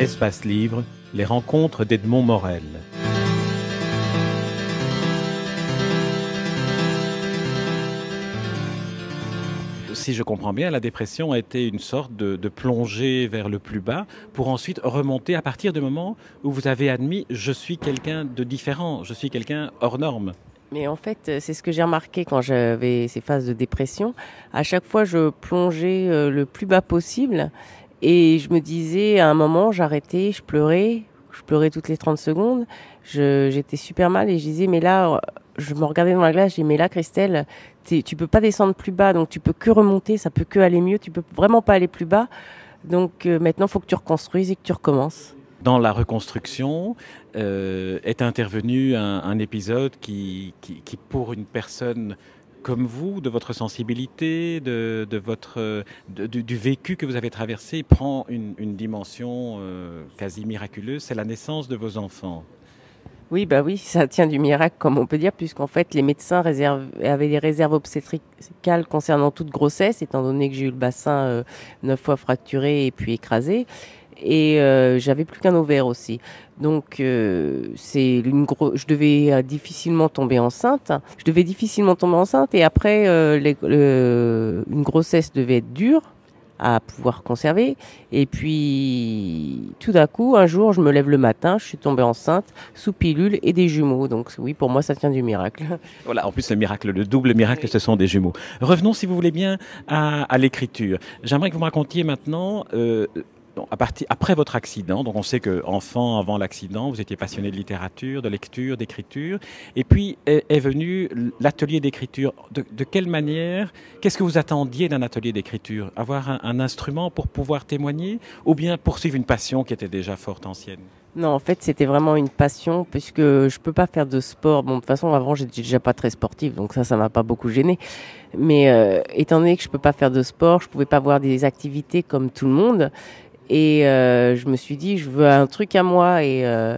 Espace Livre, les rencontres d'Edmond Morel. Si je comprends bien, la dépression a été une sorte de, de plongée vers le plus bas pour ensuite remonter à partir du moment où vous avez admis je suis quelqu'un de différent, je suis quelqu'un hors norme. Mais en fait, c'est ce que j'ai remarqué quand j'avais ces phases de dépression. À chaque fois, je plongeais euh, le plus bas possible et je me disais, à un moment, j'arrêtais, je pleurais, je pleurais toutes les 30 secondes. J'étais super mal et je disais, mais là, je me regardais dans la glace, disais, mais là, Christelle, tu peux pas descendre plus bas, donc tu peux que remonter, ça peut que aller mieux, tu peux vraiment pas aller plus bas. Donc euh, maintenant, faut que tu reconstruises et que tu recommences. Dans la reconstruction euh, est intervenu un, épisode qui, pour une personne comme vous, de votre sensibilité, de, de votre, du, vécu que vous avez traversé, prend une, une dimension euh, quasi miraculeuse, c'est la naissance de vos enfants. Oui, bah oui, ça tient du miracle, comme on peut dire, puisqu'en fait, les médecins avaient des réserves obstétricales concernant toute grossesse, étant donné que j'ai eu le bassin euh, neuf fois fracturé et puis écrasé et euh, j'avais plus qu'un ovaire aussi. Donc euh, c'est une gros, je devais euh, difficilement tomber enceinte. Je devais difficilement tomber enceinte et après euh, les, une grossesse devait être dure à pouvoir conserver. Et puis, tout d'un coup, un jour, je me lève le matin, je suis tombée enceinte, sous pilule et des jumeaux. Donc oui, pour moi, ça tient du miracle. Voilà, en plus, le miracle, le double miracle, oui. ce sont des jumeaux. Revenons, si vous voulez bien, à, à l'écriture. J'aimerais que vous me racontiez maintenant après votre accident, donc on sait que enfant avant l'accident, vous étiez passionné de littérature, de lecture, d'écriture, et puis est, venu l'atelier d'écriture. De, quelle manière Qu'est-ce que vous attendiez d'un atelier d'écriture? Avoir un, un, instrument pour pouvoir témoigner, ou bien poursuivre une passion qui était déjà forte ancienne? Non, en fait, c'était vraiment une passion puisque je peux pas faire de sport. Bon, de toute façon, avant, j'étais déjà pas très sportive, donc ça, ça m'a pas beaucoup gêné. Mais euh, étant donné que je peux pas faire de sport, je pouvais pas avoir des activités comme tout le monde. Et euh, je me suis dit, je veux un truc à moi. Et euh,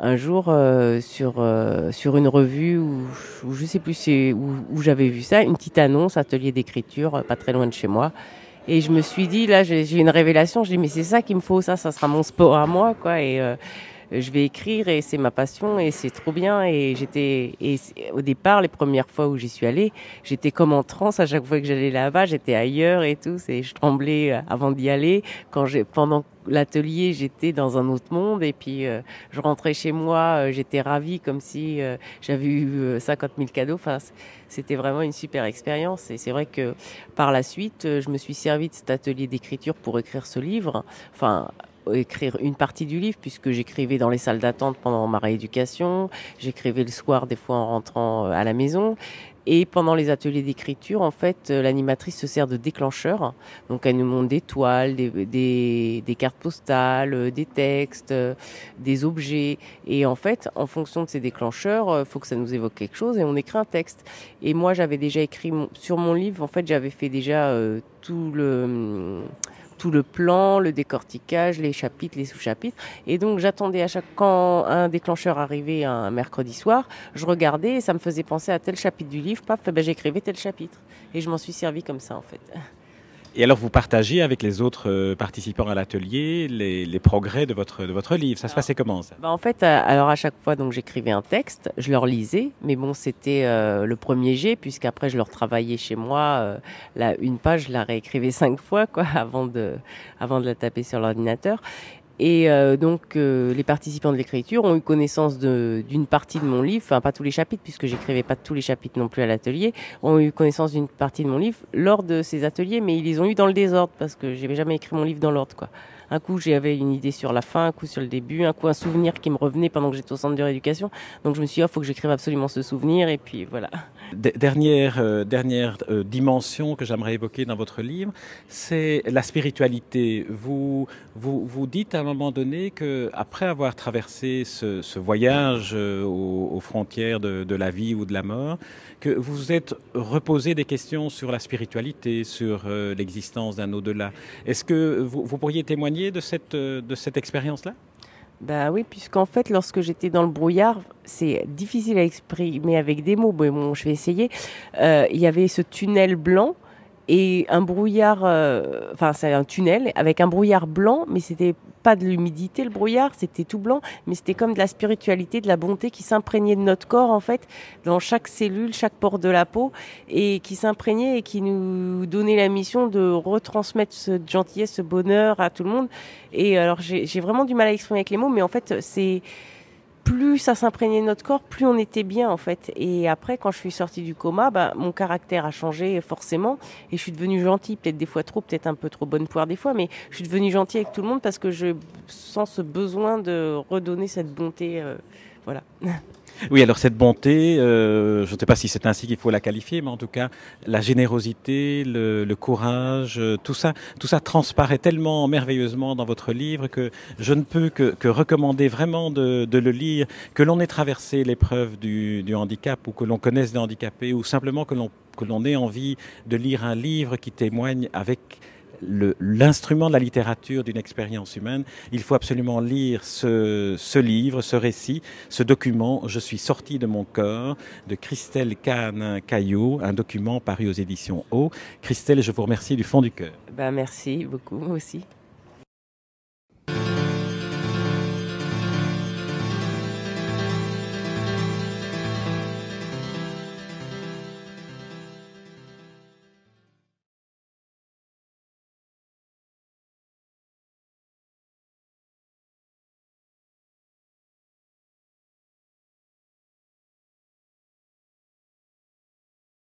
un jour, euh, sur, euh, sur une revue où, où je sais plus où, où j'avais vu ça, une petite annonce, atelier d'écriture, pas très loin de chez moi. Et je me suis dit, là, j'ai une révélation. Je dis, mais c'est ça qu'il me faut, ça, ça sera mon sport à moi, quoi. Et euh, je vais écrire et c'est ma passion et c'est trop bien. Et j'étais, et au départ, les premières fois où j'y suis allée, j'étais comme en transe à chaque fois que j'allais là-bas, j'étais ailleurs et tout. Et je tremblais euh, avant d'y aller. Quand j'ai, pendant l'atelier, j'étais dans un autre monde et puis euh, je rentrais chez moi, euh, j'étais ravie comme si euh, j'avais eu 50 000 cadeaux. Enfin, c'était vraiment une super expérience et c'est vrai que par la suite, je me suis servi de cet atelier d'écriture pour écrire ce livre. Enfin, écrire une partie du livre puisque j'écrivais dans les salles d'attente pendant ma rééducation, j'écrivais le soir des fois en rentrant à la maison et pendant les ateliers d'écriture, en fait, l'animatrice se sert de déclencheur. Donc, elle nous montre des toiles, des, cartes postales, des textes, des objets. Et en fait, en fonction de ces déclencheurs, faut que ça nous évoque quelque chose et on écrit un texte. Et moi, j'avais déjà écrit sur mon livre, en fait, j'avais fait déjà euh, tout le tout le plan, le décortiquage, les chapitres, les sous-chapitres. Et donc j'attendais à chaque quand un déclencheur arrivait un mercredi soir, je regardais et ça me faisait penser à tel chapitre du livre, paf, ben j'écrivais tel chapitre. Et je m'en suis servi comme ça en fait. Et alors vous partagez avec les autres euh, participants à l'atelier les, les, progrès de votre, de votre livre. Ça alors, se passait comment ça? bah En fait, alors à chaque fois, donc j'écrivais un texte, je leur lisais, mais bon, c'était euh, le premier jet, puisqu'après je leur travaillais chez moi. Euh, là, une page, je la réécrivais cinq fois, quoi, avant de, avant de la taper sur l'ordinateur. Et euh, donc, euh, les participants de l'écriture ont eu connaissance d'une partie de mon livre, enfin pas tous les chapitres, puisque j'écrivais pas tous les chapitres non plus à l'atelier, ont eu connaissance d'une partie de mon livre lors de ces ateliers, mais ils les ont eu dans le désordre, parce que j'avais jamais écrit mon livre dans l'ordre, quoi. Un coup, j'avais une idée sur la fin, un coup sur le début, un coup un souvenir qui me revenait pendant que j'étais au centre de rééducation. Donc je me suis dit, il oh, faut que j'écrive absolument ce souvenir, et puis voilà. Dernière, euh, dernière euh, dimension que j'aimerais évoquer dans votre livre, c'est la spiritualité. Vous, vous, dites à un moment donné que après avoir traversé ce, voyage euh, aux, frontières de, la vie ou de la mort, que vous vous êtes reposé des questions sur la spiritualité, sur l'existence d'un au-delà. Est-ce que vous, vous pourriez témoigner de cette, de cette expérience-là? Bah oui, puisqu'en fait, lorsque j'étais dans le brouillard, c'est difficile à exprimer avec des mots, mais bon, je vais essayer. Euh, il y avait ce tunnel blanc et un brouillard, euh, enfin, c'est un tunnel avec un brouillard blanc, mais c'était pas de l'humidité, le brouillard, c'était tout blanc, mais c'était comme de la spiritualité, de la bonté qui s'imprégnait de notre corps, en fait, dans chaque cellule, chaque pore de la peau, et qui s'imprégnait et qui nous donnait la mission de retransmettre cette gentillesse, ce bonheur à tout le monde. Et alors, j'ai vraiment du mal à exprimer avec les mots, mais en fait, c'est plus ça s'imprégnait notre corps, plus on était bien en fait. Et après, quand je suis sortie du coma, bah, mon caractère a changé forcément et je suis devenue gentille, peut-être des fois trop, peut-être un peu trop bonne poire des fois, mais je suis devenue gentille avec tout le monde parce que je sens ce besoin de redonner cette bonté. Euh, voilà. Oui, alors cette bonté, euh, je ne sais pas si c'est ainsi qu'il faut la qualifier, mais en tout cas, la générosité, le, courage, euh, tout ça, tout ça transparaît tellement merveilleusement dans votre livre que je ne peux que, recommander vraiment de, le lire, que l'on ait traversé l'épreuve du, du handicap ou que l'on connaisse des handicapés ou simplement que l'on que l'on ait envie de lire un livre qui témoigne avec l'instrument de la littérature d'une expérience humaine, il faut absolument lire ce, livre, ce récit, ce document, Je suis sorti de mon corps, de Christelle Kahn Caillot, un document paru aux éditions O. Christelle, je vous remercie du fond du cœur. Ben merci beaucoup, aussi.